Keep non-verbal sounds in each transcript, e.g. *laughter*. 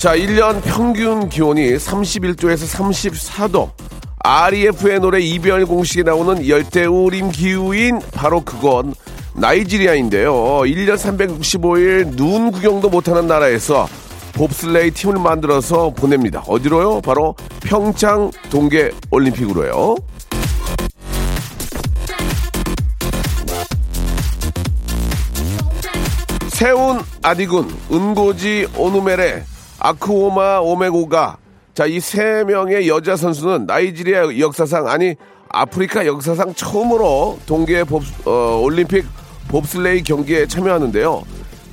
자, 1년 평균 기온이 31도에서 34도. REF의 노래 이별 공식에 나오는 열대우림 기후인 바로 그건 나이지리아인데요. 1년 365일 눈 구경도 못하는 나라에서 봅슬레이 팀을 만들어서 보냅니다. 어디로요? 바로 평창 동계 올림픽으로요. 세운 아디군, 은고지 오누메레, 아크오마 오메고가 자, 이 세 명의 여자 선수는 나이지리아 역사상 아니 아프리카 역사상 처음으로 동계 법, 어, 올림픽 봅슬레이 경기에 참여하는데요.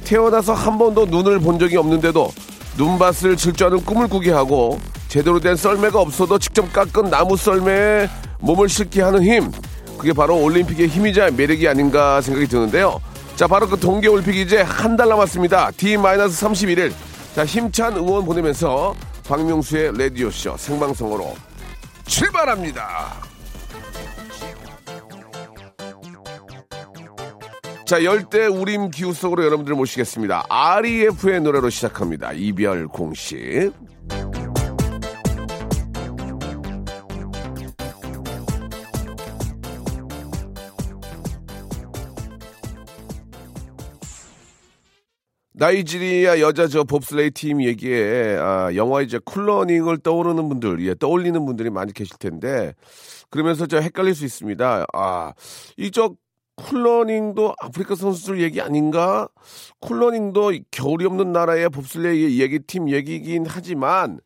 태어나서 한 번도 눈을 본 적이 없는데도 눈밭을 질주하는 꿈을 꾸게 하고 제대로 된 썰매가 없어도 직접 깎은 나무 썰매에 몸을 싣게 하는 힘. 그게 바로 올림픽의 힘이자 매력이 아닌가 생각이 드는데요. 자, 바로 그 동계올림픽 이제 한 달 남았습니다. D-31일. 자, 힘찬 응원 보내면서 박명수의 라디오쇼 생방송으로 출발합니다. 자, 열대 우림 기후 속으로 여러분들 모시겠습니다. REF의 노래로 시작합니다. 이별 공식. 나이지리아 여자 저 봅슬레이 팀 얘기에 아, 영화 이제 쿨러닝을 떠오르는 분들, 예, 떠올리는 분들이 많이 계실 텐데 그러면서 저 헷갈릴 수 있습니다. 아, 이저 쿨러닝도 아프리카 선수들 얘기 아닌가? 쿨러닝도 겨울이 없는 나라의 봅슬레이 얘기 팀 얘기긴 하지만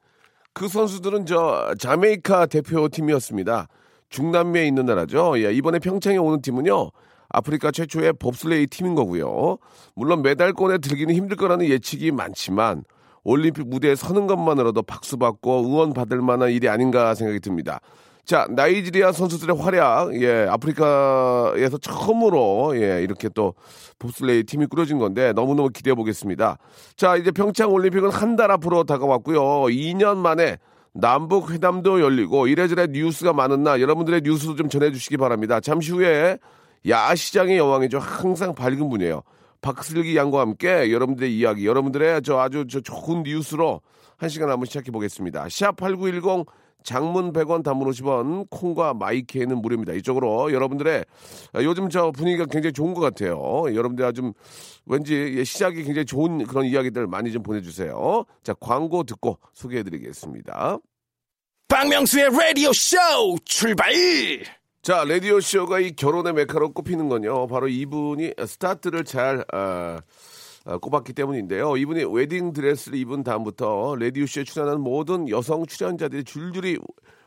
그 선수들은 저 자메이카 대표팀이었습니다. 중남미에 있는 나라죠. 예, 이번에 평창에 오는 팀은요. 아프리카 최초의 봅슬레이 팀인 거고요. 물론 메달권에 들기는 힘들 거라는 예측이 많지만 올림픽 무대에 서는 것만으로도 박수 받고 응원 받을 만한 일이 아닌가 생각이 듭니다. 자, 나이지리아 선수들의 활약, 예, 아프리카에서 처음으로, 예, 이렇게 또 봅슬레이 팀이 꾸려진 건데 너무너무 기대해 보겠습니다. 자, 이제 평창 올림픽은 한 달 앞으로 다가왔고요. 2년 만에 남북 회담도 열리고 이래저래 뉴스가 많은 날 여러분들의 뉴스도 좀 전해 주시기 바랍니다. 잠시 후에 야시장의 여왕이죠. 항상 밝은 분이에요. 박슬기 양과 함께 여러분들의 이야기, 여러분들의 저 아주 저 좋은 뉴스로 한 시간 한번 시작해 보겠습니다. 샵 8910 장문 100원 단문 50원 콩과 마이케이는 무료입니다. 이쪽으로 여러분들의 요즘 저 분위기가 굉장히 좋은 것 같아요. 여러분들 아주 왠지 시작이 굉장히 좋은 그런 이야기들 많이 좀 보내주세요. 자 광고 듣고 소개해드리겠습니다. 박명수의 라디오 쇼 출발! 자, 라디오쇼가 이 결혼의 메카로 꼽히는 건요. 바로 이분이 스타트를 잘, 어, 어, 꼽았기 때문인데요. 이분이 웨딩 드레스를 입은 다음부터 라디오쇼에 출연하는 모든 여성 출연자들이 줄줄이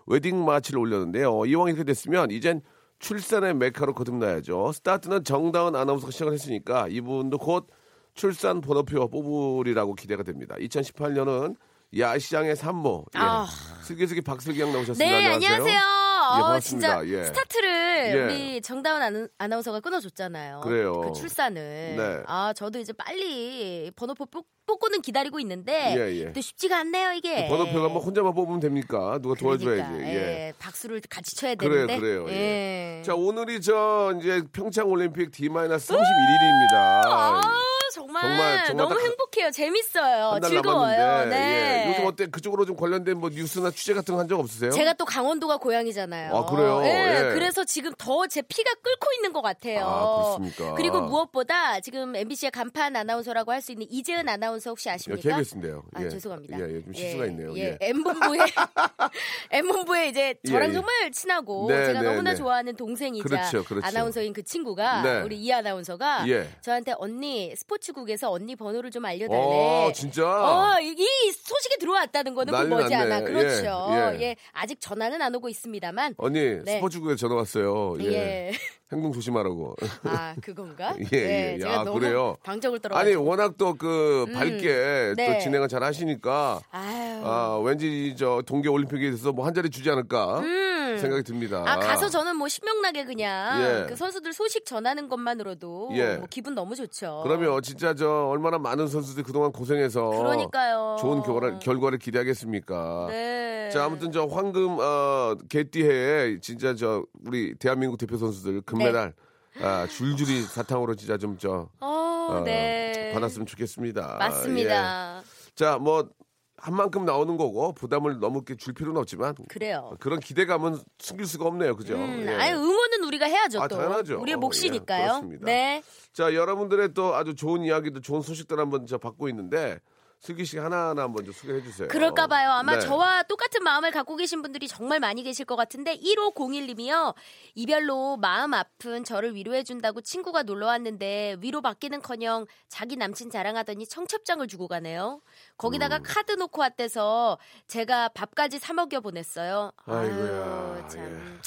웨딩 마치를 올렸는데요. 이왕 이렇게 됐으면 이젠 출산의 메카로 거듭나야죠. 스타트는 정다은 아나운서가 시작을 했으니까 이분도 곧 출산 번호표 뽑으리라고 기대가 됩니다. 2018년은 야시장의 산모. 예. 아. 슬기슬기 박슬기 양 나오셨습니다. 네, 안녕하세요. 안녕하세요. 어, 반갑습니다. 진짜 예. 스타트를 예. 우리 정다운 아나, 아나운서가 끊어줬잖아요. 그래요. 그 출산을. 네. 아, 저도 이제 빨리 번호표 뽑, 뽑고는 기다리고 있는데 예, 예. 또 쉽지가 않네요, 이게. 번호표가 뭐 혼자만 뽑으면 됩니까? 누가 도와줘야지. 그러니까, 예. 예. 박수를 같이 쳐야 그래요, 되는데. 그래요. 예. 예. 자, 오늘이 저 이제 평창 올림픽 D-31일입니다. 아, 정말, 정말, 정말 너무 딱 행복해요. 재밌어요. 즐거워요. 남았는데 네. 예. 요즘 어때 그쪽으로 좀 관련된 뭐 뉴스나 취재 같은 거 한 적 없으세요? 제가 또 강원도가 고향이잖아요. 아, 그래요? 예, 예. 그래서 지금 더 제 피가 끓고 있는 것 같아요. 아, 그렇습니까? 그리고 무엇보다 지금 MBC의 간판 아나운서라고 할 수 있는 이재은 아나운서 혹시 아십니까? KBS인데요. 아, 예. 죄송합니다. 예, 예, 좀 실수가 있네요. 예, 예. M본부에 *laughs* M본부에 이제 저랑 예, 예. 정말 친하고 네, 제가 네, 너무나 네. 좋아하는 동생이자 그렇죠, 그렇죠. 아나운서인 그 친구가 네. 우리 이 아나운서가 예. 저한테 언니 쪽에서 언니 번호를 좀 알려달래. 어, 진짜? 어, 이, 이 소식이 들어왔다는 거는 그 머지않아. 그렇죠. 예, 예, 예. 아직 전화는 안 오고 있습니다만. 언니 네. 스포츠국에 전화 왔어요. 예. 예. 행동 조심하라고. 아, 그건가? *laughs* 예, 네, 예. 제가 아, 너무 그래요? 방정을 떨어 아니 워낙 또그 밝게 네. 또 진행을 잘 하시니까 아유. 아 왠지 저 동계 올림픽에 있어서 뭐 한 자리 주지 않을까 음. 생각이 듭니다. 아, 가서 저는 뭐 신명나게 그냥 예. 그 선수들 소식 전하는 것만으로도 예. 뭐 기분 너무 좋죠. 그러면 진짜 저 얼마나 많은 선수들이 그동안 고생해서 그러니까요. 좋은 결과, 결과를 기대하겠습니까? 네. 자 아무튼 저 황금 어, 개띠해에 진짜 저 우리 대한민국 대표 선수들 금메달 아, 줄줄이 사탕으로 진짜 좀저 어, 어, 네. 받았으면 좋겠습니다. 맞습니다. 예. 자, 뭐, 한 만큼 나오는 거고, 부담을 너무 이렇게 줄 필요는 없지만, 그래요. 그런 기대감은 숨길 수가 없네요. 그죠? 음, 예. 아유, 응원은 우리가 해야죠, 아, 또. 당연하죠. 우리의 어, 몫이니까요. 예. 네. 자, 여러분들의 또 아주 좋은 이야기도 좋은 소식들 한번 저 받고 있는데, 슬기 씨 하나하나 한번 좀 소개해 주세요. 그럴까 봐요. 아마 네. 저와 똑같은 마음을 갖고 계신 분들이 정말 많이 계실 것 같은데 1501님이요. 이별로 마음 아픈 저를 위로해 준다고 친구가 놀러 왔는데 위로 받기는커녕 자기 남친 자랑하더니 청첩장을 주고 가네요. 거기다가 음. 카드 놓고 왔대서 제가 밥까지 사 먹여 보냈어요. 아이고야, 아유, 참.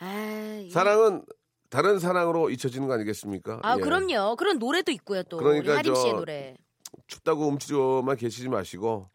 아이, 사랑은 다른 사랑으로 잊혀지는 거 아니겠습니까? 아 예. 그럼요. 그런 노래도 있고요 또. 그러니까 우리 하림 씨의 저- 노래. 춥다고 움츠려만 계시지 마시고,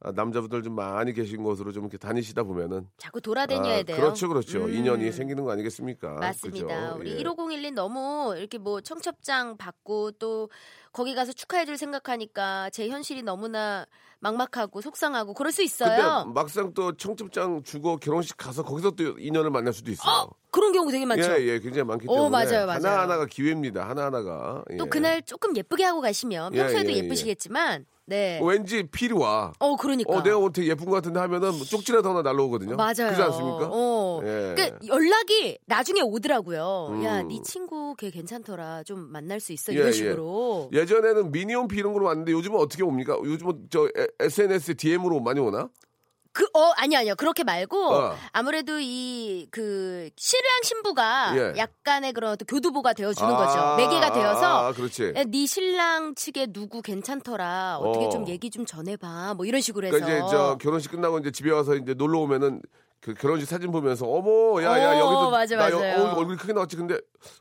아, 남자분들 좀 많이 계신 곳으로 좀 이렇게 다니시다 보면은, 자꾸 돌아다녀야 아, 돼요. 그렇죠, 그렇죠. 음. 인연이 생기는 거 아니겠습니까? 맞습니다. 그죠? 우리 예. 1501님 너무 이렇게 뭐 청첩장 받고 또 거기 가서 축하해줄 생각하니까 제 현실이 너무나 막막하고 속상하고 그럴 수 근데 있어요. 막상 또 청첩장 주고 결혼식 가서 거기서 또 인연을 만날 수도 있어요. 그런 경우 되게 많죠. 예, 예, 굉장히 많기 오, 때문에 맞아요, 맞아요. 하나 하나가 기회입니다. 하나 하나가. 예. 또 그날 조금 예쁘게 하고 가시면 예, 평소에도 예, 예, 예. 쁘시겠지만 네. 어, 왠지 필이 와. 어 그러니까. 어, 내가 오늘 되게 예쁜 것 같은데 하면은 뭐 쪽지라도 하나 날라오거든요. 맞아요. 그렇지 않습니까? 어. 예. 그 연락이 나중에 오더라고요. 음. 야, 네 친구 걔 괜찮더라. 좀 만날 수 있어. 예, 이런 예. 식으로. 예 전에는 미니홈피 이런 걸로 왔는데 요즘은 어떻게 옵니까? 요즘은 저 SNS DM으로 많이 오나? 그, 어, 아니, 아니요. 그렇게 말고, 어. 아무래도 이, 그, 신랑 신부가 예. 약간의 그런 어떤 교두보가 되어주는 아, 거죠. 매개가 되어서, 아, 그렇지. 야, 네 신랑 측에 누구 괜찮더라. 어떻게 어. 좀 얘기 좀 전해봐. 뭐 이런 식으로 해서. 그러니까 이제 저 결혼식 끝나고 이제 집에 와서 이제 놀러 오면은 그 결혼식 사진 보면서 어머 야야 어, 여기도 맞아, 나 여- 맞아요. 어, 얼굴이 크게 나왔지 근데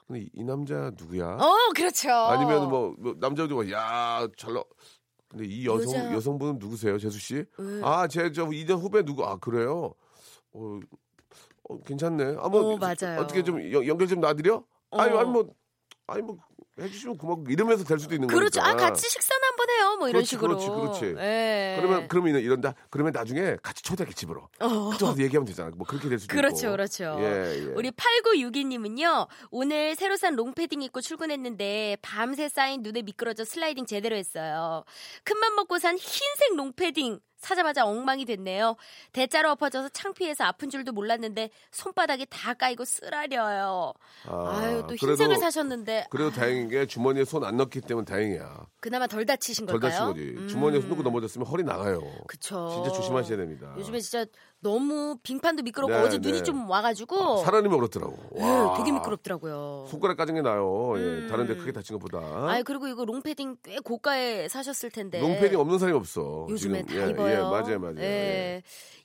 근데 이, 이 남자 누구야? 어, 그렇죠. 아니면 뭐, 뭐 남자도 야잘 나. 근데 이 여성 여자- 여성분은 누구세요, 재수 씨? 왜? 아, 제 저 이전 후배 누구? 아 그래요? 어, 어, 괜찮네. 아, 뭐 어, 맞아요. 어떻게 좀 연- 연결 좀 놔드려? 아니, 어. 아니 뭐, 아니 뭐 해주시면 고맙고 이러면서 될 수도 있는 그렇죠. 거니까. 아, 같이 식사나 한번 해요. 뭐 이런 그렇지, 식으로. 그렇지, 그렇지. 예. 그러면 그러면 이런다. 그러면 나중에 같이 초대하게 집으로. 어. 그쪽 가서 얘기하면 되잖아. 뭐 그렇게 될 수도 그렇죠, 있고. 그렇죠. 예, 예. 우리 8962님은요, 오늘 새로 산 롱패딩 입고 출근했는데, 밤새 쌓인 눈에 미끄러져 슬라이딩 제대로 했어요. 큰맘 먹고 산 흰색 롱패딩, 사자마자 엉망이 됐네요. 대자로 엎어져서 창피해서 아픈 줄도 몰랐는데, 손바닥이 다 까이고 쓰라려요. 아, 아, 유또 흰색을 사셨는데, 그래도 다행인 게 주머니에 손 안 넣기 때문에 다행이야. 그나마 덜 다치신 덜 걸까요? 다친 거지. 음. 주머니에 손 넣고 넘어졌으면 허리 나가요. 그쵸. 진짜 조심하셔야 됩니다. 요즘에 진짜 너무 빙판도 미끄럽고 네, 어제 눈이 네. 좀 와가지고, 사람이 그렇더라고. 네, 와. 되게 미끄럽더라고요. 손가락 까진 게 나요. 예, 음. 다른데 크게 다친 것보다. 아이 그리고 이거 롱패딩 꽤 고가에 사셨을 텐데. 롱패딩 없는 사람이 없어. 요즘에 지금. 다 예, 입어요. 예, 맞아요, 맞아요. 예. 예.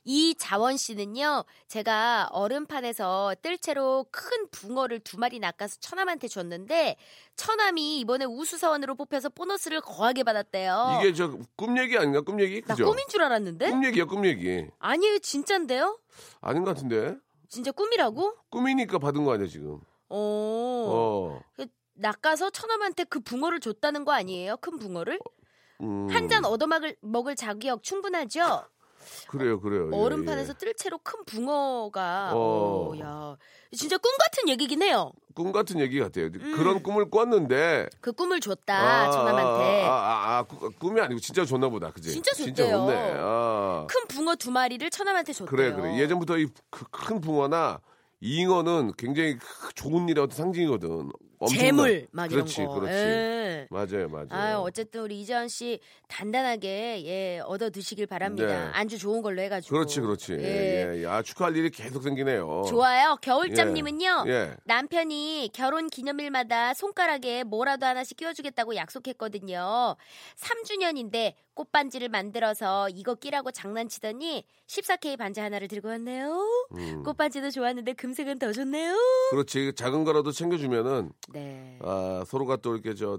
이 자원 씨는요, 제가 얼음판에서 뜰채로 큰 붕어를 두 마리 낚아서 처남한테 줬는데, 처남이 이번에 우수사원으로 뽑혀서 보너스를 거하게 받았대요. 이게 저 꿈 얘기 아닌가? 꿈 얘기? 나 그죠? 꿈인 줄 알았는데? 꿈 얘기야, 꿈 얘기. 아니에요, 진짠데요? 아닌 것 같은데? 진짜 꿈이라고? 꿈이니까 받은 거 아니야, 지금? 어. 어. 그 낚아서 처남한테 그 붕어를 줬다는 거 아니에요? 큰 붕어를? 음, 한잔 얻어먹을 먹을 자격 충분하죠? 그래요, 그래요. 예, 얼음판에서 예. 뜰 채로 큰 붕어가 어. 어, 야 진짜 꿈 같은 얘기긴 해요. 꿈 같은 얘기 같아요. 음. 그런 꿈을 꿨는데. 그 꿈을 줬다 처남한테 아, 아, 아, 꾸- 꿈이 아니고 진짜 줬나 보다. 그지? 진짜 진짜 줬대요. 좋네. 아. 큰 붕어 두 마리를 처남한테 줬대요. 그래, 그래. 예전부터 이 큰 붕어나 잉어는 굉장히 크- 좋은 일의 어떤 상징이거든. 엄청난- 재물 막 이런 그렇지, 거. 그 예. 맞아요, 맞아요. 아, 어쨌든 우리 이재원 씨 단단하게 예 얻어 드시길 바랍니다. 네. 안주 좋은 걸로 해가지고. 그렇지, 그렇지. 예. 예, 예. 아, 축하할 일이 계속 생기네요. 좋아요. 겨울잠님은요. 예. 남편이 결혼 기념일마다 손가락에 뭐라도 하나씩 끼워주겠다고 약속했거든요. 3주년인데 꽃반지를 만들어서 이거 끼라고 장난치더니 14K 반지 하나를 들고 왔네요. 음. 꽃반지도 좋았는데 금색은 더 좋네요. 그렇지. 작은 거라도 챙겨주면은, 네. 아, 서로가 또 이렇게 저,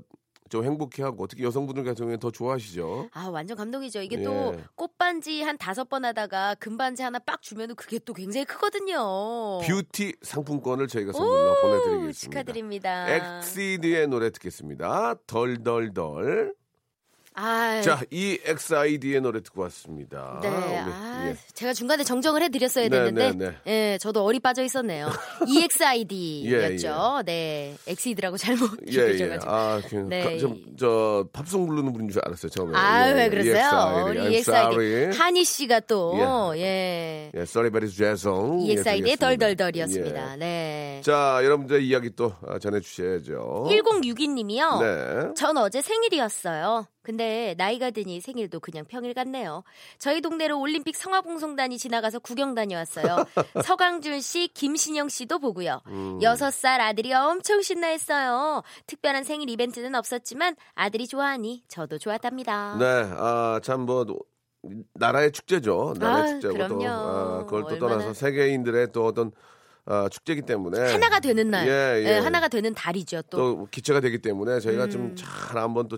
좀 행복해하고, 특히 여성분들 같은 경우에 더 좋아하시죠. 아 완전 감동이죠. 이게 예. 또 꽃반지 한 다섯 번 하다가 금반지 하나 빡 주면은 그게 또 굉장히 크거든요. 뷰티 상품권을 저희가 선물로 보내드리겠습니다. 축하드립니다. EXID의 노래 듣겠습니다. 덜덜덜. 아, 자, 이 EXID의 노래 듣고 왔습니다. 네. 우리, 아, 예. 제가 중간에 정정을 해드렸어야 네, 됐는데, 네, 네. 예, 저도 어리 빠져 있었네요. *laughs* EXID였죠. 네, 엑시드라고 잘못 예, 예. 읽으셔가지고. 아, 그냥 네. 가- 좀, 저, 팝송 부르는 분인 줄 알았어요, 처음에. 아, 예, 왜 예. 그러세요? EXID. 우리 EXID. 한희 씨가 또, 예. 예, sorry, very 죄송. EXID의 예, 덜덜덜이었습니다. 예. 네. 자, 여러분들 이야기 또 아, 전해주셔야죠. 1062님이요. 네. 전 어제 생일이었어요. 근데 나이가 드니 생일도 그냥 평일 같네요. 저희 동네로 올림픽 성화봉송단이 지나가서 구경 다녀왔어요. *laughs* 서강준 씨, 김신영 씨도 보고요. 음. 여섯 살 아들이 엄청 신나했어요. 특별한 생일 이벤트는 없었지만 아들이 좋아하니 저도 좋았답니다. 네, 아, 참, 뭐, 나라의 축제죠. 나라의 아, 축제고 또, 그럼요. 아, 그걸 또 얼마나- 떠나서 세계인들의 또 어떤 아, 축제이기 때문에 하나가 되는 날, 예, 예. 예, 하나가 되는 달이죠. 또, 또 기체가 되기 때문에 저희가 음. 좀잘 한번 또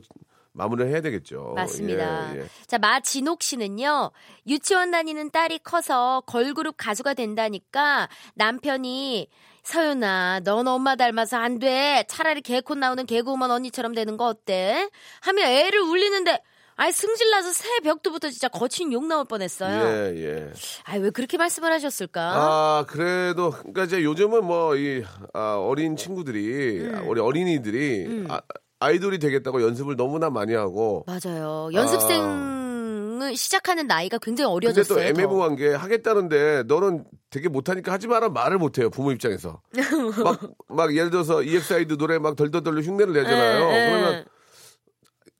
마무리를 해야 되겠죠. 맞습니다. 예, 예. 자, 마진옥 씨는요, 유치원 다니는 딸이 커서 걸그룹 가수가 된다니까 남편이 서윤아, 넌 엄마 닮아서 안 돼. 차라리 개콘 나오는 개그우먼 언니처럼 되는 거 어때? 하며 애를 울리는데, 아이, 승질나서 새벽도부터 진짜 거친 욕 나올 뻔했어요. 예, 예. 아, 왜 그렇게 말씀을 하셨을까? 아, 그래도, 그러니까 이제 요즘은 뭐, 이, 아, 어린 친구들이, 음. 아, 우리 어린이들이, 아, 아이돌이 되겠다고 연습을 너무나 많이 하고, 맞아요. 연습생을 시작하는 나이가 굉장히 근데 어려졌어요. 또 더. 애매모호한 게 하겠다는데 너는 되게 못하니까 하지 마라 말을 못해요 부모 입장에서 *laughs* 막 막 예를 들어서 EXID 노래 막 덜덜덜 흉내를 내잖아요 예, 예. 그러면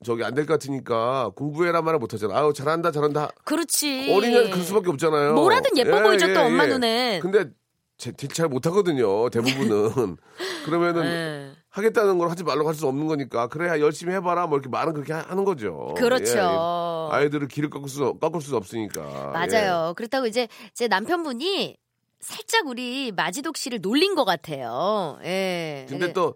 저기 안 될 것 같으니까 공부해라 말을 못하잖아 아우 잘한다 잘한다 그렇지. 어린이는 그럴 수밖에 없잖아요 뭐라든 예뻐 보이죠, 또 엄마 예. 눈엔. 근데 제- 잘 못하거든요 대부분은 *laughs* 그러면은 예. 하겠다는 걸 하지 말라고 할 수 없는 거니까 그래야 열심히 해봐라 뭐 이렇게 말은 그렇게 하- 하는 거죠 그렇죠. 예, 예. 아이들을 길을 꺾을 수 꺾을 수 없으니까 맞아요. 그렇다고 이제 제 남편분이 살짝 우리 마지독 씨를 놀린 것 같아요. 예. 근데 또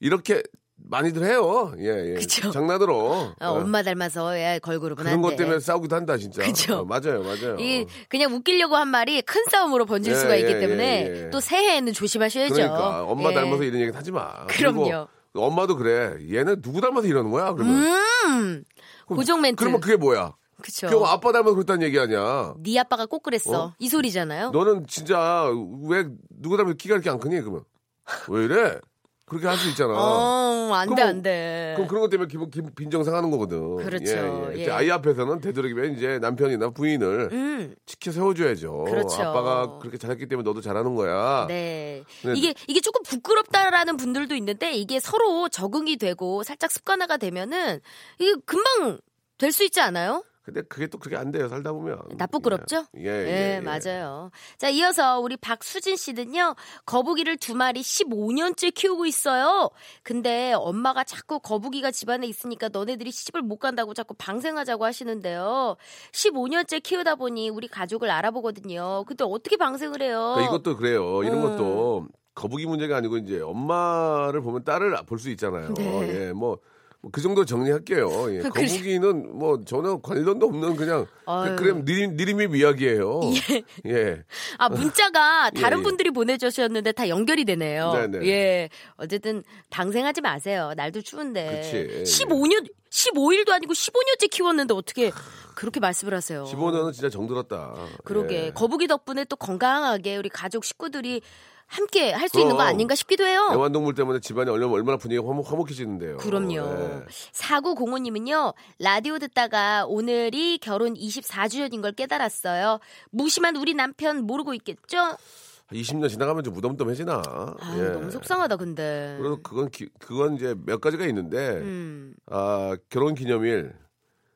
이렇게 많이들 해요. 예, 예. 그쵸. 장난으로. 어, 어, 엄마 닮아서 예, 걸그룹은 그런 것 한데. 때문에 싸우기도 한다, 진짜. 그쵸. 어, 맞아요, 맞아요. 이 그냥 웃기려고 한 말이 큰 싸움으로 번질 예, 수가 있기 예, 때문에 예, 예. 또 새해에는 조심하셔야죠. 그러니까 엄마 예. 닮아서 이런 얘기 하지 마. 그럼요. 엄마도 그래. 얘는 누구 닮아서 이러는 거야? 그러면. 음. 고정 멘트. 그러면 그게 뭐야? 그쵸. 그거 아빠 닮아서 그랬다는 얘기 아니야. 네 아빠가 꼭 그랬어. 어? 이 소리잖아요. 너는 진짜 왜 누구 닮아서 키가 이렇게 안 크니? 그러면. 왜 이래? 그렇게 할 수 있잖아. 어, 안 돼, 안 돼. 그럼 그런 것 때문에 기분, 기분 빈정상하는 거거든. 그렇죠. 예, 예. 예. 아이 앞에서는 되도록이면 이제 남편이나 부인을 음. 지켜 세워줘야죠. 그렇죠. 아빠가 그렇게 잘했기 때문에 너도 잘하는 거야. 네. 네. 이게 이게 조금 부끄럽다라는 분들도 있는데 이게 서로 적응이 되고 살짝 습관화가 되면은 이게 금방 될 수 있지 않아요? 근데 그게 또 그렇게 안 돼요. 살다 보면. 나쁘끄럽죠? 예, 예, 네, 예, 예. 맞아요. 자, 이어서 우리 박수진 씨는요, 거북이를 두 마리 15년째 키우고 있어요. 근데 엄마가 자꾸 거북이가 집안에 있으니까 너네들이 시집을 못 간다고 자꾸 방생하자고 하시는데요. 15년째 키우다 보니 우리 가족을 알아보거든요. 근데 어떻게 방생을 해요? 그러니까 이것도 그래요. 이런 음. 것도 거북이 문제가 아니고 이제 엄마를 보면 딸을 볼 수 있잖아요. 네. 예, 뭐. 그 정도 정리할게요. 예, 그래. 거북이는 뭐 전혀 관련도 없는 그냥. 그, 그냥 니림, 니림의 이야기예요. 예. 아, 문자가 *laughs* 예, 다른 예. 분들이 보내주셨는데 다 연결이 되네요. 네네. 예. 어쨌든 방생하지 마세요. 날도 추운데. 그치. 15년, 15일도 아니고 15년째 키웠는데 어떻게 그렇게 말씀을 하세요? 15년은 진짜 정들었다. 그러게. 예. 거북이 덕분에 또 건강하게 우리 가족 식구들이 함께 할 수 있는 거 그럼. 아닌가 싶기도 해요. 애완동물 때문에 집안이 얼마나, 얼마나 분위기가 화목, 화목 해지는데요. 그럼요. 예. 사구공호님은요, 라디오 듣다가 오늘이 결혼 24주년인 걸 깨달았어요. 무심한 우리 남편 모르고 있겠죠? 20년 지나가면 좀 무덤덤해지나. 아, 예. 너무 속상하다 근데. 그래서 그건 기- 그건 이제 몇 가지가 있는데 음. 아 결혼 기념일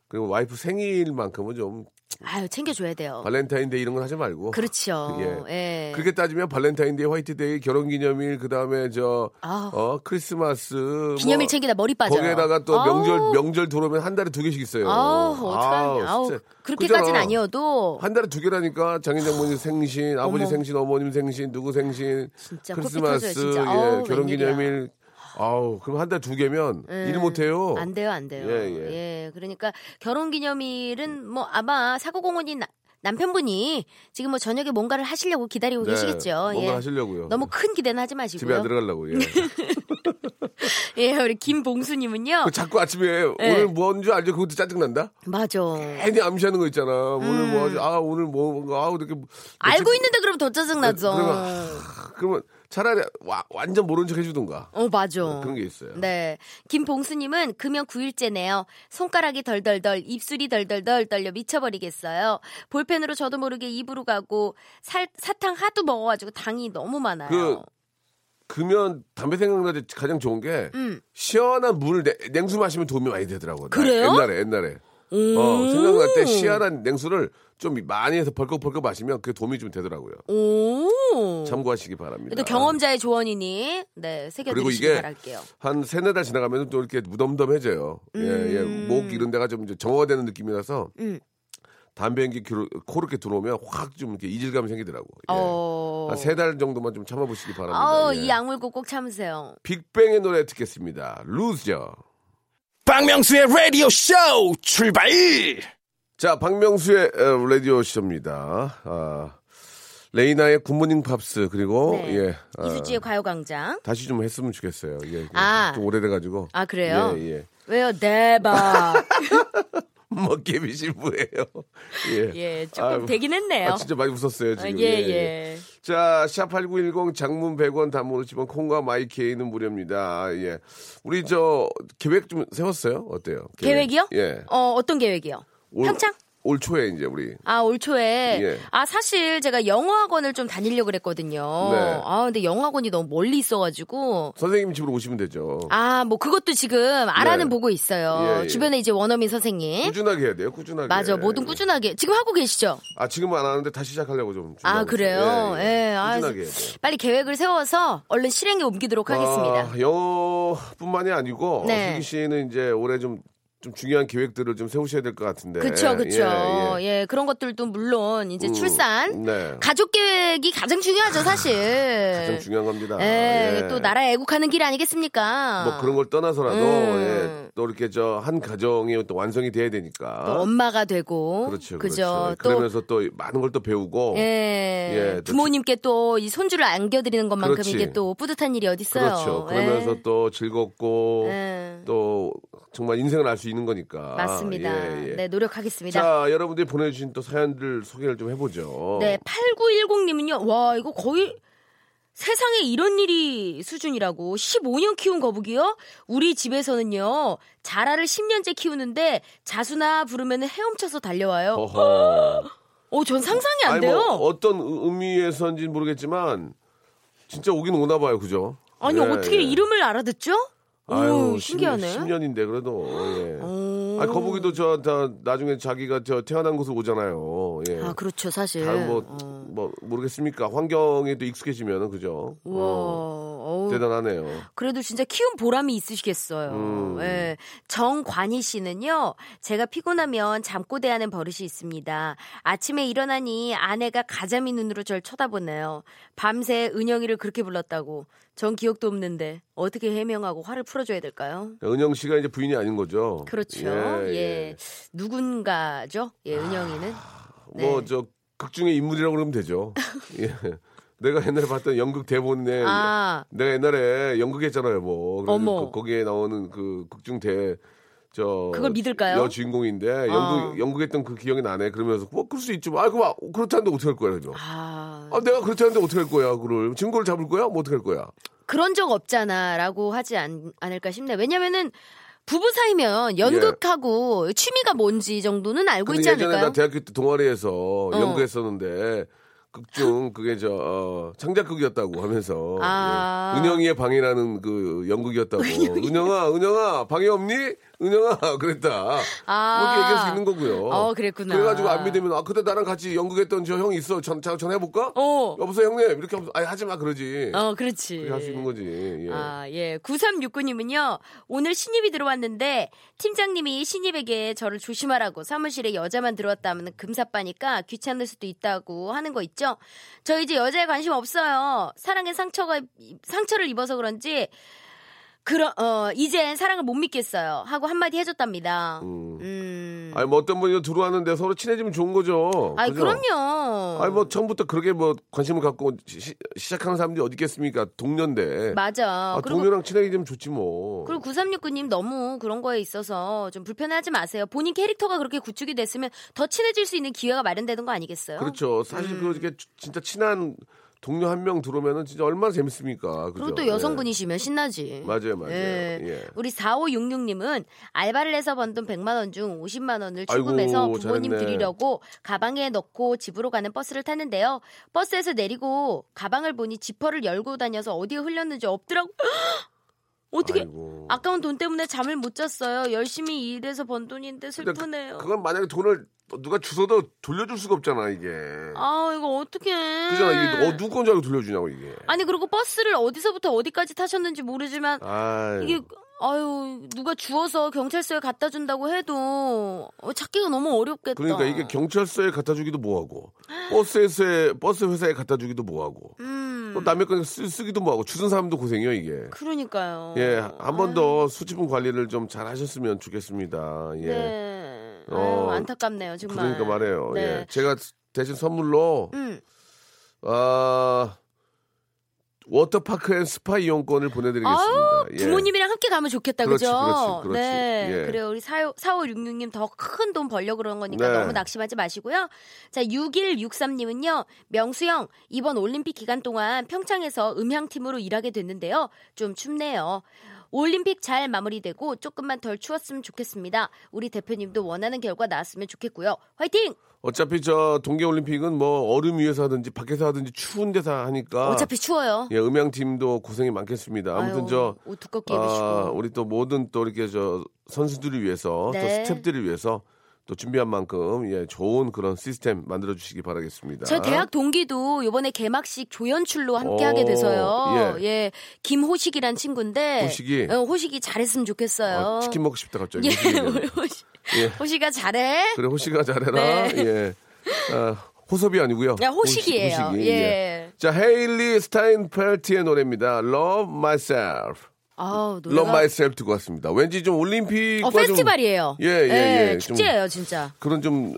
그리고 와이프 생일만큼은 좀 아유 챙겨줘야 돼요. 발렌타인데이 이런 건 하지 말고 그렇죠. *laughs* 예. 예. 그렇게 따지면 발렌타인데이, 화이트데이, 결혼기념일, 그 다음에 저, 아. 어, 크리스마스. 기념일 뭐 챙기다 머리 빠져요. 거기에다가 또 아우. 명절, 명절 들어오면 한 달에 두 개씩 있어요. 아우, 어떡하냐. 아우. 그렇게까지는. 아니어도 한 달에 두 개라니까 장인 장모님 생신, 아버지 어머. 생신, 어머님 생신, 누구 생신, 진짜 크리스마스, 터져요, 진짜. 예, 결혼기념일. 아우, 그럼 한 달에 두 개면 예. 일 못해요. 안 돼요, 안 돼요. 예, 예, 예. 그러니까 결혼 기념일은 뭐 아마 사고공원인 나- 남편분이 지금 뭐 저녁에 뭔가를 하시려고 기다리고 네, 계시겠죠. 뭔가 예. 하시려고요. 너무 큰 기대는 하지 마시고요. 집에 안 들어가려고. 예. *laughs* 예, 우리 김봉수님은요. 그 자꾸 아침에 예. 오늘 뭔줄 알죠? 그것도 짜증난다? 맞아. 괜히 암시하는 거 있잖아. 오늘 뭐 하지? 아, 오늘 뭐, 아, 이렇게. 음. 알고 있는데 그러면 더 짜증나죠. 그러면, 그러면 차라리 와- 완전 모른 척 해주든가. 어, 맞아. 그런 게 있어요. 네. 김봉수님은 금연 9일째네요. 손가락이 덜덜덜, 입술이 덜덜덜 떨려 미쳐버리겠어요. 볼펜으로 저도 모르게 입으로 가고, 살, 사탕 하도 먹어가지고 당이 너무 많아요. 그, 그면 담배 생각나지 가장 좋은 게 음. 시원한 물을 내- 냉수 마시면 도움이 많이 되더라고. 나 그래요? 옛날에, 옛날에. 어, 생각날 때 시원한 냉수를 좀 많이 해서 벌컥벌컥 마시면 그게 도움이 좀 되더라고요. 오. 참고하시기 바랍니다. 또 경험자의 조언이니, 네, 그리고 새겨드리시기 이게 바랄게요. 한 세네 달 지나가면 또 이렇게 무덤덤해져요. 예, 예. 목 이런 데가 좀 이제 정화되는 느낌이라서 음. 담배 연기 코로 이렇게 들어오면 확 좀 이렇게 이질감이 생기더라고. 예. 어. 한세 달 정도만 좀 참아보시기 바랍니다. 아우, 예. 이 악물고 꼭 참으세요. 빅뱅의 노래 듣겠습니다. 루즈죠. 박명수의 라디오 쇼 출발! 자, 박명수의 어, 라디오 쇼입니다. 아, 레이나의 굿모닝 팝스 그리고 네. 예, 아, 이수지의 가요광장. 다시 좀 했으면 좋겠어요. 예, 아. 좀 오래돼가지고. 아, 그래요? 예, 예. 왜요? 대박. *laughs* *laughs* 먹개비 신부예요. 예. 예, 조금 아유, 되긴 했네요. 아, 진짜 많이 웃었어요, 아, 지금. 예, 예. 자, 샵8910 장문 100원 단문 50원 콩과 마이케이는 무료입니다. 예. 우리 저 계획 좀 세웠어요? 어때요? 계획 이요? 예. 어, 어떤 계획이요? 올- 평창? 올 초에 이제 우리 아, 올 초에. 예. 아, 사실 제가 영어학원을 좀 다니려고 그랬거든요. 네. 아, 근데 영어학원이 너무 멀리 있어가지고. 선생님 집으로 오시면 되죠. 아, 뭐 그것도 지금 알아는 네. 보고 있어요. 예, 예. 주변에 이제 원어민 선생님. 꾸준하게 해야 돼요. 꾸준하게. 맞아, 뭐든 꾸준하게. 지금 하고 계시죠? 아, 지금은 안 하는데 다시 시작하려고 좀. 아, 그래요? 예, 아. 빨리 계획을 세워서 얼른 실행에 옮기도록 하겠습니다. 아, 영어뿐만이 아니고 네. 슬기 씨는 이제 올해 좀, 좀 중요한 계획들을 좀 세우셔야 될 것 같은데. 그쵸, 그쵸. 예, 예, 예. 그런 것들도 물론 이제 음, 출산, 네. 가족 계획이 가장 중요하죠, 사실. 가장 중요한 겁니다. 예, 예. 또 나라 애국하는 길 아니겠습니까? 뭐 그런 걸 떠나서라도 음. 예, 또 이렇게 저 한 가정이 또 완성이 돼야 되니까. 또 엄마가 되고, 그렇죠? 그렇죠. 또 그러면서 또 많은 걸 또 배우고. 예, 예, 또 부모님께 또 이 손주를 안겨드리는 것만큼 그렇지. 이게 또 뿌듯한 일이 어디 있어요? 그렇죠. 그러면서 또 즐겁고 예. 또 정말 인생을 알 수 있는 거니까. 맞습니다. 예, 예. 네, 노력하겠습니다. 자, 여러분들이 보내주신 또 사연들 소개를 좀 해보죠. 네, 8910님은요, 와, 이거 거의 세상에 이런 일이 수준이라고. 15년 키운 거북이요? 우리 집에서는요, 자라를 10년째 키우는데 자수나 부르면 헤엄쳐서 달려와요. 어허. 오, 전 상상이 안 아니, 돼요. 뭐 어떤 의- 의미에서인지 는 모르겠지만 진짜 오긴 오나 봐요, 그죠? 아니, 예, 어떻게 예. 이름을 알아듣죠? 오, 아유, 신기하네. 10, 년인데 그래도 예. 오. 아니 거북이도 저다 나중에 자기가 저 태어난 곳으로 오잖아요. 예. 아, 그렇죠, 사실. 다른 뭐, 어. 뭐 모르겠습니까? 환경에 또 익숙해지면은 그죠? 우와, 어, 대단하네요. 그래도 진짜 키운 보람이 있으시겠어요. 음. 예. 정관희 씨는요, 제가 피곤하면 잠꼬대 하는 버릇이 있습니다. 아침에 일어나니 아내가 가자미 눈으로 절 쳐다보네요. 밤새 은영이를 그렇게 불렀다고. 전 기억도 없는데, 어떻게 해명하고 화를 풀어줘야 될까요? 은영 씨가 이제 부인이 아닌 거죠. 그렇죠. 예. 누군가죠? 예, 은영이는. 네. 뭐저 극중의 인물이라고 그러면 되죠. *laughs* 예. 내가 옛날에 봤던 연극 대본에 아. 내가 옛날에 연극했잖아요, 뭐. 어머. 그- 거기에 나오는 그 극중 대, 저. 그걸 믿을까요? 여 주인공인데, 연극, 어. 연극했던 그 기억이 나네. 그러면서, 뭐, 그럴 수 있지. 뭐. 아, 그만, 그렇다는데 어떻게 할 거야, 그죠? 아, 아, 내가 그렇다는데 어떻게 할 거야, 그걸. 증거를 잡을 거야? 뭐 어떻게 할 거야? 그런 적 없잖아. 라고 하지 않, 않을까 싶네. 왜냐면은, 부부 사이면 연극하고 취미가 뭔지 정도는 알고 있지 예전에 않을까요? 나 대학교 때 동아리에서 연극했었는데, 극중 그게 저 어, 창작극이었다고 하면서 아. 예. 은영이의 방이라는 그 연극이었다고 은영아 은영아 방이 없니 은영아 그랬다 아. 그렇게 얘기할 수 있는 거고요. 어, 그랬구나. 그래가지고 안 믿으면 아 그때 나랑 같이 연극했던 저 형이 있어 전 전- 전화해볼까? 어. 여보세요 형님 이렇게 하면서 아니 하지 마 그러지. 어, 그렇지. 할 수 있는 거지. 예. 아, 예. 9369님은요, 오늘 신입이 들어왔는데, 팀장님이 신입에게 저를 조심하라고 사무실에 여자만 들어왔다면 금사빠니까 귀찮을 수도 있다고 하는 거 있죠? 저 이제 여자에 관심 없어요. 사랑에 상처가, 상처를 입어서 그런지, 그러, 어, 이젠 사랑을 못 믿겠어요. 하고 한마디 해줬답니다. 음. 음. 아니 뭐 어떤 분이 들어왔는데 서로 친해지면 좋은 거죠. 그죠? 그럼요. 아니 뭐 처음부터 그렇게 뭐 관심을 갖고 시, 작하는 사람들이 어디 있겠습니까? 동년데. 맞아. 아, 그리고 동료랑 친해지면 좋지 뭐. 그리고 9369님 너무 그런 거에 있어서 좀 불편해하지 마세요. 본인 캐릭터가 그렇게 구축이 됐으면 더 친해질 수 있는 기회가 마련되는 거 아니겠어요? 그렇죠. 사실 그렇게 진짜 친한 동료 한 명 들어오면은 진짜 얼마나 재밌습니까? 그리고 또 여성분이시면 신나지. 맞아요, 맞아요. 예. 예. 우리 4566님은 알바를 해서 번 돈 100만 원 중 50만 원을 출금해서 아이고, 부모님 잘했네. 드리려고 가방에 넣고 집으로 가는 버스를 탔는데요. 버스에서 내리고 가방을 보니 지퍼를 열고 다녀서 어디에 흘렸는지 없더라고. *gasps* 어떻게 아이고. 아까운 돈 때문에 잠을 못 잤어요. 열심히 일해서 번 돈인데 근데 슬프네요. 그, 건 만약에 돈을 누가 주워도 돌려줄 수가 없잖아 이게. 아 이거 어떡해. 그잖아 이게 어 누구 건줄 알고 돌려주냐고 이게. 아니 그리고 버스를 어디서부터 어디까지 타셨는지 모르지만 아 이게 아유 누가 주워서 경찰서에 갖다 준다고 해도 어, 찾기가 너무 어렵겠다. 그러니까 이게 경찰서에 갖다 주기도 뭐하고 버스에서 버스 회사에 갖다 주기도 뭐하고 음 또 남의 거 쓰, 쓰기도 뭐하고 주는 사람도 고생이요 이게. 그러니까요. 예, 한 번 더 수지분 관리를 좀 잘 하셨으면 좋겠습니다. 예. 네. 어, 아유, 안타깝네요 정말. 그러니까 말해요. 네. 예. 제가 대신 선물로 음. 아 워터파크 and 스파 이용권을 보내드리겠습니다. 아우, 예. 부모님이랑 함께 가면 좋겠다, 그렇지, 그죠? 그렇지, 그렇지. 네. 예. 그래요. 우리 4566님 더 큰 돈 벌려 그러는 거니까 네. 너무 낙심하지 마시고요. 자, 6163님은요, 명수형, 이번 올림픽 기간 동안 평창에서 음향팀으로 일하게 됐는데요. 좀 춥네요. 올림픽 잘 마무리되고 조금만 덜 추웠으면 좋겠습니다. 우리 대표님도 원하는 결과 나왔으면 좋겠고요. 화이팅! 어차피 저 동계올림픽은 뭐 얼음 위에서 하든지 밖에서 하든지 추운 데서 하니까 어차피 추워요. 예, 음향팀도 고생이 많겠습니다. 아무튼 아유, 저옷 두껍게 입으시고. 아, 우리 또 모든 또 이렇게 저 선수들을 위해서 네. 또 스탭들을 위해서 또 준비한 만큼 예, 좋은 그런 시스템 만들어 주시기 바라겠습니다. 제 대학 동기도 이번에 개막식 조연출로 함께 오, 하게 돼서요. 예. 예. 김호식이란 친구인데. 호식이? 어, 호식이 잘했으면 좋겠어요. 어, 치킨 먹고 싶다 갑자기. 예, 호식. 예. 호식아 잘해. 그래 호시가 잘해라. 네. 예. 아, 호섭이 아니고요. 야, 호식이에요. 호식, 호식이. 예. 자 헤일리 스타인펠트의 노래입니다. Love Myself. 아우, Love 노래가. Myself 듣고 왔습니다. 왠지 좀 올림픽과 어, 좀 페스티벌이에요. 예, 예, 예. 좀 축제예요, 진짜. 그런 좀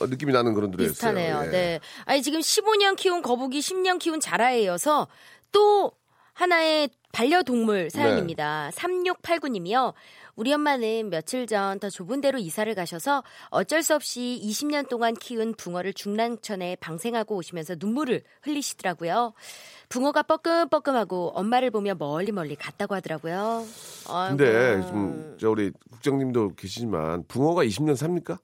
어, 느낌이 나는 그런 노래였어요. 비슷하네요. 예. 네. 아니, 지금 15년 키운 거북이, 10년 키운 자라에 이어서 또 하나의 반려동물 사연입니다. 3689님이요. 우리 엄마는 며칠 전 더 좁은 데로 이사를 가셔서 어쩔 수 없이 20년 동안 키운 붕어를 중랑천에 방생하고 오시면서 눈물을 흘리시더라고요. 붕어가 뻐끔뻐끔하고 엄마를 보며 멀리 멀리 갔다고 하더라고요. 아이고. 근데 좀저 우리 국장님도 계시지만 붕어가 20년 삽니까?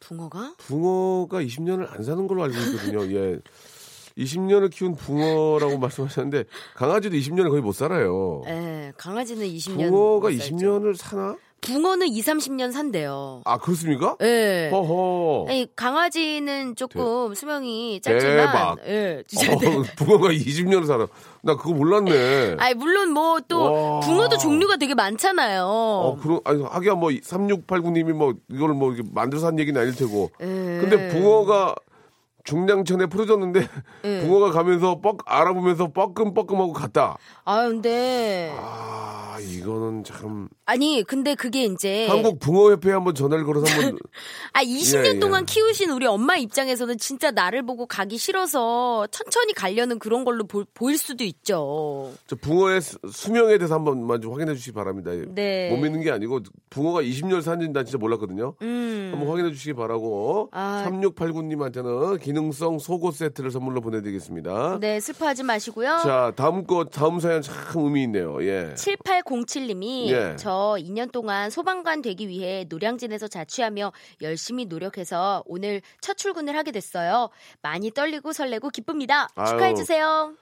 붕어가? 붕어가 20년을 안 사는 걸로 알고 있거든요. 예. *laughs* 20년을 키운 붕어라고 말씀하셨는데 강아지도 20년을 거의 못 살아요. 예, 강아지는 20년. 붕어가 못 살죠. 20년을 사나? 붕어는 2, 30년 산대요. 아 그렇습니까? 예. 허허. 아니, 강아지는 조금 수명이 짧지만 대박. 예, 진짜 어, 네. *laughs* 붕어가 20년을 살아. 나 그거 몰랐네. 아니 물론 뭐또 와. 붕어도 종류가 되게 많잖아요. 어, 그럼, 아니, 하기야 뭐, 3689님이 뭐, 이걸 뭐, 이렇게 만들어서 한 얘기는 아닐 테고. 예. 근데 붕어가 중량천에 풀어졌는데, 예. *laughs* 붕어가 가면서 뻑, 알아보면서 뻐끔뻐끔하고 갔다. 아 근데 아, 이거는 참. 아니 근데 그게 이제 한국 붕어협회에 한번 전화를 걸어서 한번. *laughs* 아 20년 예, 예. 동안 키우신 우리 엄마 입장에서는 진짜 나를 보고 가기 싫어서 천천히 가려는 그런 걸로 보, 보일 수도 있죠. 저 붕어의 수- 수명에 대해서 한번만 좀 확인해 주시기 바랍니다. 네. 못 믿는 게 아니고, 붕어가 20년 사는지 난 진짜 몰랐거든요. 음. 한번 확인해 주시기 바라고. 아. 3689님한테는 기능성 속옷 세트를 선물로 보내드리겠습니다. 네 슬퍼하지 마시고요. 자, 다음 거, 다음 사연 참 의미 있네요. 예. 8107님이 예. 저 2년 동안 소방관 되기 위해 노량진에서 자취하며 열심히 노력해서 오늘 첫 출근을 하게 됐어요. 많이 떨리고 설레고 기쁩니다. 아유. 축하해 주세요.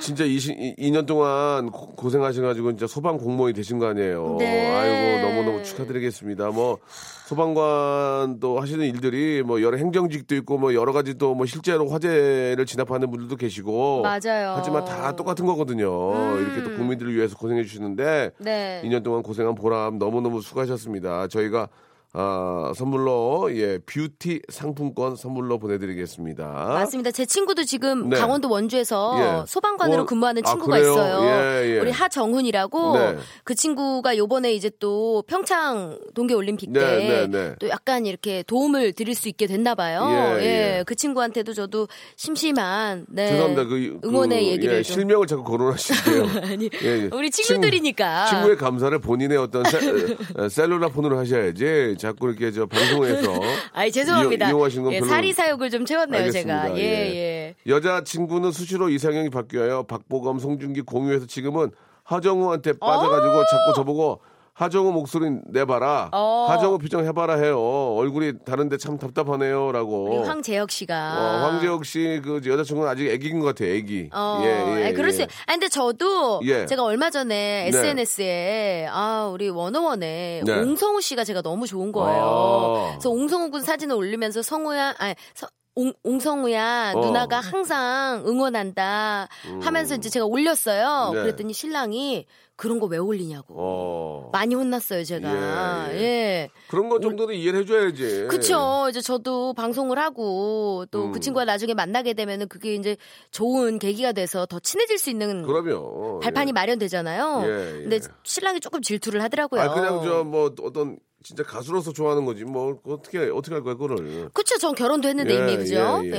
진짜 20, 2년 동안 고- 고생하셔가지고 진짜 소방 공무원이 되신 거 아니에요. 네. 아이고 너무너무 축하드리겠습니다. 뭐 소방관도 하시는 일들이 뭐 여러 행정직도 있고 뭐 여러 가지 또 뭐 실제로 화재를 진압하는 분들도 계시고 맞아요. 하지만 다 똑같은 거거든요. 음. 이렇게 또 국민들을 위해서 고생해 주시는데 네. 2년 동안 고생한 보람 너무너무 수고하셨습니다. 저희가 아, 선물로 예 뷰티 상품권 선물로 보내드리겠습니다. 맞습니다. 제 친구도 지금 네. 강원도 원주에서 예. 소방관으로 어, 근무하는 아, 친구가 그래요? 있어요. 예, 예. 우리 하정훈이라고 네. 그 친구가 요번에 이제 또 평창 동계올림픽 때 네, 네, 네. 또 약간 이렇게 도움을 드릴 수 있게 됐나 봐요. 예, 예. 그 친구한테도 저도 심심한 네. 죄송합니다. 그, 그, 응원의 얘기를 예, 좀. 실명을 자꾸 거론하시는데요. *laughs* 아니, 예, 예. 우리 친구들이니까. 친, 친구 의 감사를 본인의 어떤 셀, 에, 셀룰라 폰으로 하셔야지 자꾸 이렇게 저 방송에서 *laughs* 아이 죄송합니다. 이용, 이용하시는 건 예, 별로 사리 사욕을 좀 채웠네요 알겠습니다. 제가. 예 예. 여자 친구는 수시로 이상형이 바뀌어요. 박보검, 송중기 공유해서 지금은 하정우한테 빠져가지고 자꾸 저보고 하정우 목소리 내봐라. 어. 하정우 표정 해봐라 해요. 얼굴이 다른데 참 우리 답답하네요 라고. 황재혁 씨가. 어, 황재혁 씨 그 여자친구는 아직 애기인 것 같아요. 애기. 어, 예, 예, 아니, 그럴 수, 예. 아, 근데 저도 예. 제가 얼마 전에 네. SNS에 아, 우리 원어원에 네. 옹성우 씨가 제가 너무 좋은 거예요. 아. 그래서 옹성우 군 사진을 올리면서 성우야, 아니, 서- 옹, 옹성우야, 어. 누나가 항상 응원한다 하면서 이제 제가 올렸어요. 네. 그랬더니 신랑이 그런 거 왜 올리냐고. 어. 많이 혼났어요, 제가. 예, 예. 예. 그런 것 정도는 이해를 해줘야지. 그쵸. 이제 저도 방송을 하고 또그 음. 친구가 나중에 만나게 되면은 그게 이제 좋은 계기가 돼서 더 친해질 수 있는 그럼요. 발판이 예. 마련되잖아요. 예, 예. 근데 신랑이 조금 질투를 하더라고요. 아 그냥 저 뭐 어떤 진짜 가수로서 좋아하는 거지 뭐 어떻게 어떻게 할 거야 그거를. 그쵸. 전 결혼도 했는데 예, 이미 그죠? 예, 예.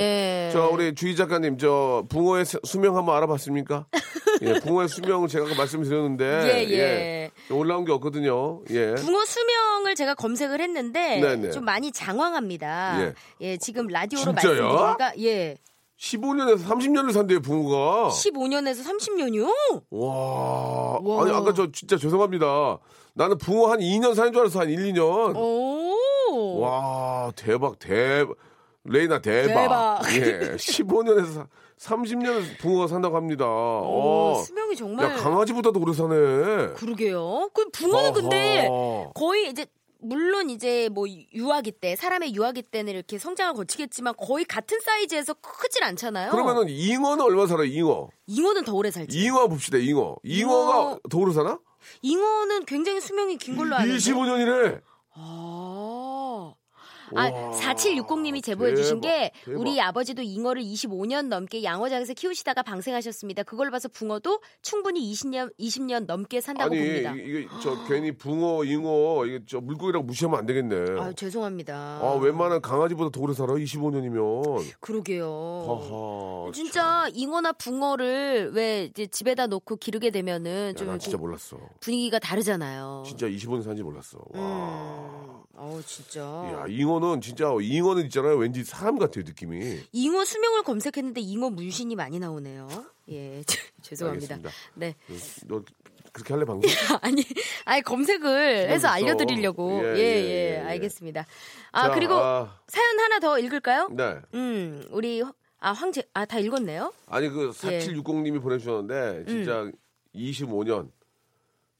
예. 저 우리 주희 작가님 저 붕어의 수- 수명 한번 알아봤습니까? *laughs* 예, 붕어의 수명을 제가 아까 말씀드렸는데 예, 예. 올라온 게 없거든요. 예. 붕어 수명을 제가 검색을 했는데 네네. 좀 많이 장황합니다. 예. 예, 지금 라디오로 진짜요? 말씀드리니까 예. 15년에서 30년을 산대요 붕어가. 15년에서 30년이요? 와. 와. 아니 아까 저 진짜 죄송합니다. 나는 붕어 한 2년 사는 줄 알았어 한 1, 2년. 오. 와 대박 대박 레이나 대박, 대박. 예 15년에서 30년을 붕어가 산다고 합니다 오, 어. 수명이 정말 야 강아지보다도 오래 사네 그러게요. 그 붕어는 근데 어허. 거의 이제 물론 이제 뭐 유아기 때 사람의 유아기 때는 이렇게 성장을 거치겠지만 거의 같은 사이즈에서 크진 않잖아요. 그러면은 잉어는 얼마 살아 잉어 잉어는 더 오래 살지. 잉어 봅시다 잉어 잉어가 잉어. 더 오래 사나? 잉어는 굉장히 수명이 긴 걸로 아는데. 25년이래 아. 아, 우와, 4760님이 제보해 주신 게 대박. 우리 아버지도 잉어를 25년 넘게 양어장에서 키우시다가 방생하셨습니다. 그걸 봐서 붕어도 충분히 20년 20년 넘게 산다고 아니 봅니다. 이게 저 괜히 붕어 잉어 이게 저 물고기라고 무시하면 안 되겠네 아, 죄송합니다. 아 웬만한 강아지보다 더 오래 살아 25년이면 그러게요. 하하 진짜 잉어나 붕어를 왜 이제 집에다 놓고 기르게 되면은 야, 좀난 진짜 몰랐어 분위기가 다르잖아요. 진짜 25년 산지 몰랐어 와 음. 어우 진짜. 야, 잉어 는 진짜 잉어는 있잖아요. 왠지 사람 같아요, 느낌이. 잉어 수명을 검색했는데 잉어 문신이 많이 나오네요. 예, *laughs* 죄송합니다. 알겠습니다. 네. 너 그렇게 할래 방송? *laughs* 아니, 아니 검색을 해서 있어. 알려드리려고. 예, 예, 예, 예, 예. 알겠습니다. 아 자, 그리고 아, 사연 하나 더 읽을까요? 네. 음, 우리 아 황제 아 다 읽었네요. 아니 그 예. 4760님이 보내주셨는데 진짜 음. 25년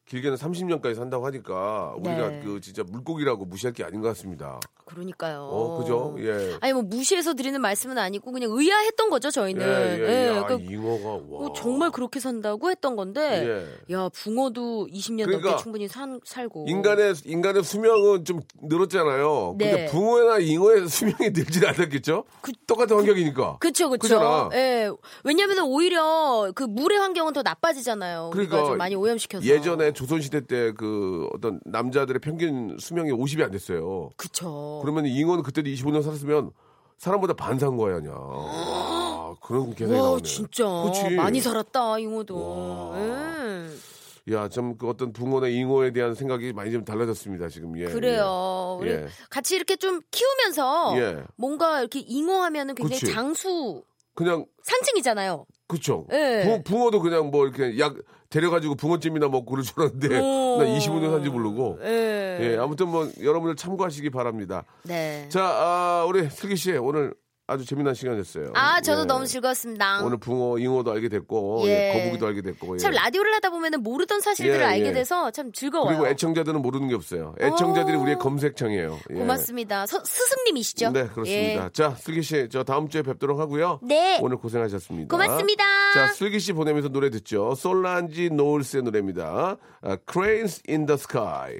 길게는 30년까지 산다고 하니까 우리가 네. 그 진짜 물고기라고 무시할 게 아닌 것 같습니다. 그러니까요. 어, 그죠? 예. 아니 뭐 무시해서 드리는 말씀은 아니고 그냥 의아했던 거죠 저희는. 예, 예, 예. 아, 그러니까 잉어가 와. 어, 정말 그렇게 산다고 했던 건데, 예. 야 붕어도 20년 그러니까 넘게 충분히 산, 살고. 인간의 인간의 수명은 좀 늘었잖아요. 네. 근데 붕어나 잉어의 수명이 *laughs* 늘지 않았겠죠? 똑같은 환경이니까. 그쵸. 그잖아. 예. 왜냐면 오히려 그 물의 환경은 더 나빠지잖아요. 그러니까 좀 많이 오염시켜서. 예전에 조선시대 때 그 어떤 남자들의 평균 수명이 50이 안 됐어요. 그쵸. 그러면 잉어는 그때 도 25년 살았으면 사람보다 반산 거야, 그냥. 아, 그런 계산이 와, 나오네. 진짜. 그치? 많이 살았다, 잉어도. 와. 예. 야, 좀그 어떤 붕어나 잉어에 대한 생각이 많이 좀 달라졌습니다, 지금. 예. 그래요. 우리 예. 같이 이렇게 좀 키우면서 예. 뭔가 이렇게 잉어 하면은 굉장히 그치. 장수 그냥 상징이잖아요. 그쵸. 예. 붕, 붕어도 그냥 뭐 이렇게 약 데려가지고 붕어찜이나 먹고 그럴 줄 알았는데 오. *laughs* 나 25년 산지 모르고. 예. 예, 아무튼 뭐 여러분들 참고하시기 바랍니다. 네. 자, 아, 우리 슬기 씨 오늘 아주 재미난 시간이었어요. 아, 저도 예. 너무 즐거웠습니다. 오늘 붕어, 잉어도 알게 됐고 예. 예, 거북이도 알게 됐고. 예. 참 라디오를 하다 보면은 모르던 사실들을 예, 알게 예. 돼서 참 즐거워요. 그리고 애청자들은 모르는 게 없어요. 애청자들이 오. 우리의 검색창이에요. 예. 고맙습니다. 서- 스승님이시죠? 네, 그렇습니다. 예. 자, 슬기 씨, 저 다음 주에 뵙도록 하고요. 네. 오늘 고생하셨습니다. 고맙습니다. 자, 슬기 씨 보내면서 노래 듣죠. 솔란지 노을스의 노래입니다. 아, Cranes in the Sky.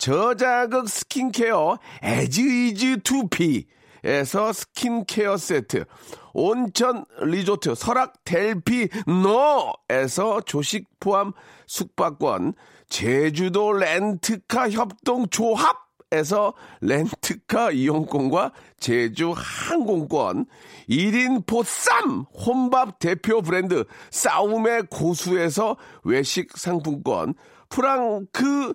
저자극 스킨케어 에즈이즈 투피에서 스킨케어 세트, 온천 리조트 설악 델피 노에서 조식 포함 숙박권, 제주도 렌트카 협동 조합 에서 렌트카 이용권과 제주 항공권, 1인 보쌈 혼밥 대표 브랜드 싸움의 고수에서 외식 상품권, 프랑크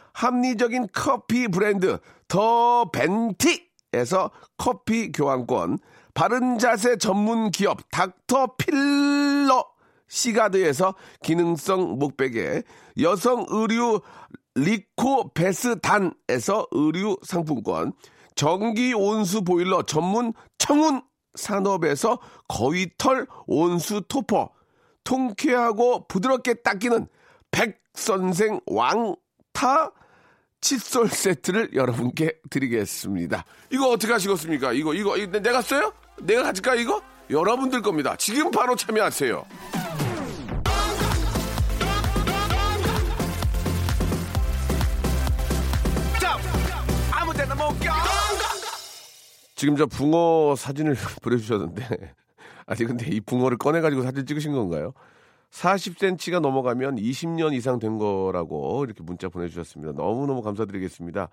합리적인 커피 브랜드 더 벤티에서 커피 교환권 바른 자세 전문 기업 닥터 필러 시가드에서 기능성 목베개 여성 의류 리코 베스단에서 의류 상품권 전기 온수 보일러 전문 청운 산업에서 거위털 온수 토퍼 통쾌하고 부드럽게 닦이는 백선생 왕타 칫솔 세트를 여러분께 드리겠습니다. 이거 어떻게 하시겠습니까? 이거, 이거, 이거 내가 써요? 내가 가질까, 이거? 여러분들 겁니다. 지금 바로 참여하세요. 지금 저 붕어 사진을 *laughs* 보내주셨는데, 아니, 근데 이 붕어를 꺼내가지고 사진 찍으신 건가요? 40cm가 넘어가면 20년 이상 된 거라고 이렇게 문자 보내주셨습니다. 너무너무 감사드리겠습니다.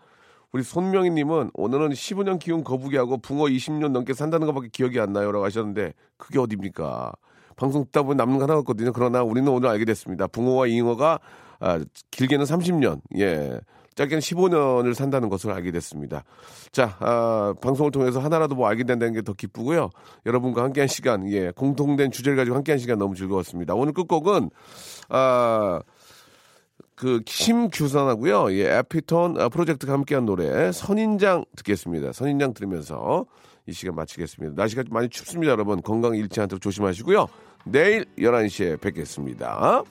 우리 손명희님은 오늘은 15년 키운 거북이하고 붕어 20년 넘게 산다는 것밖에 기억이 안 나요. 라고 하셨는데 그게 어딥니까? 방송 듣다 보면 남는 거 하나 같거든요. 그러나 우리는 오늘 알게 됐습니다. 붕어와 잉어가 아, 길게는 30년, 예. 짧게는 15년을 산다는 것을 알게 됐습니다. 자, 아, 방송을 통해서 하나라도 뭐 알게 된다는 게 더 기쁘고요. 여러분과 함께한 시간, 예, 공통된 주제를 가지고 함께한 시간 너무 즐거웠습니다. 오늘 끝곡은 아, 그 심규선하고요, 예, 에피톤 아, 프로젝트가 함께한 노래 선인장 듣겠습니다. 선인장 들으면서 이 시간 마치겠습니다. 날씨가 많이 춥습니다, 여러분. 건강 잃지 않도록 조심하시고요. 내일 11시에 뵙겠습니다.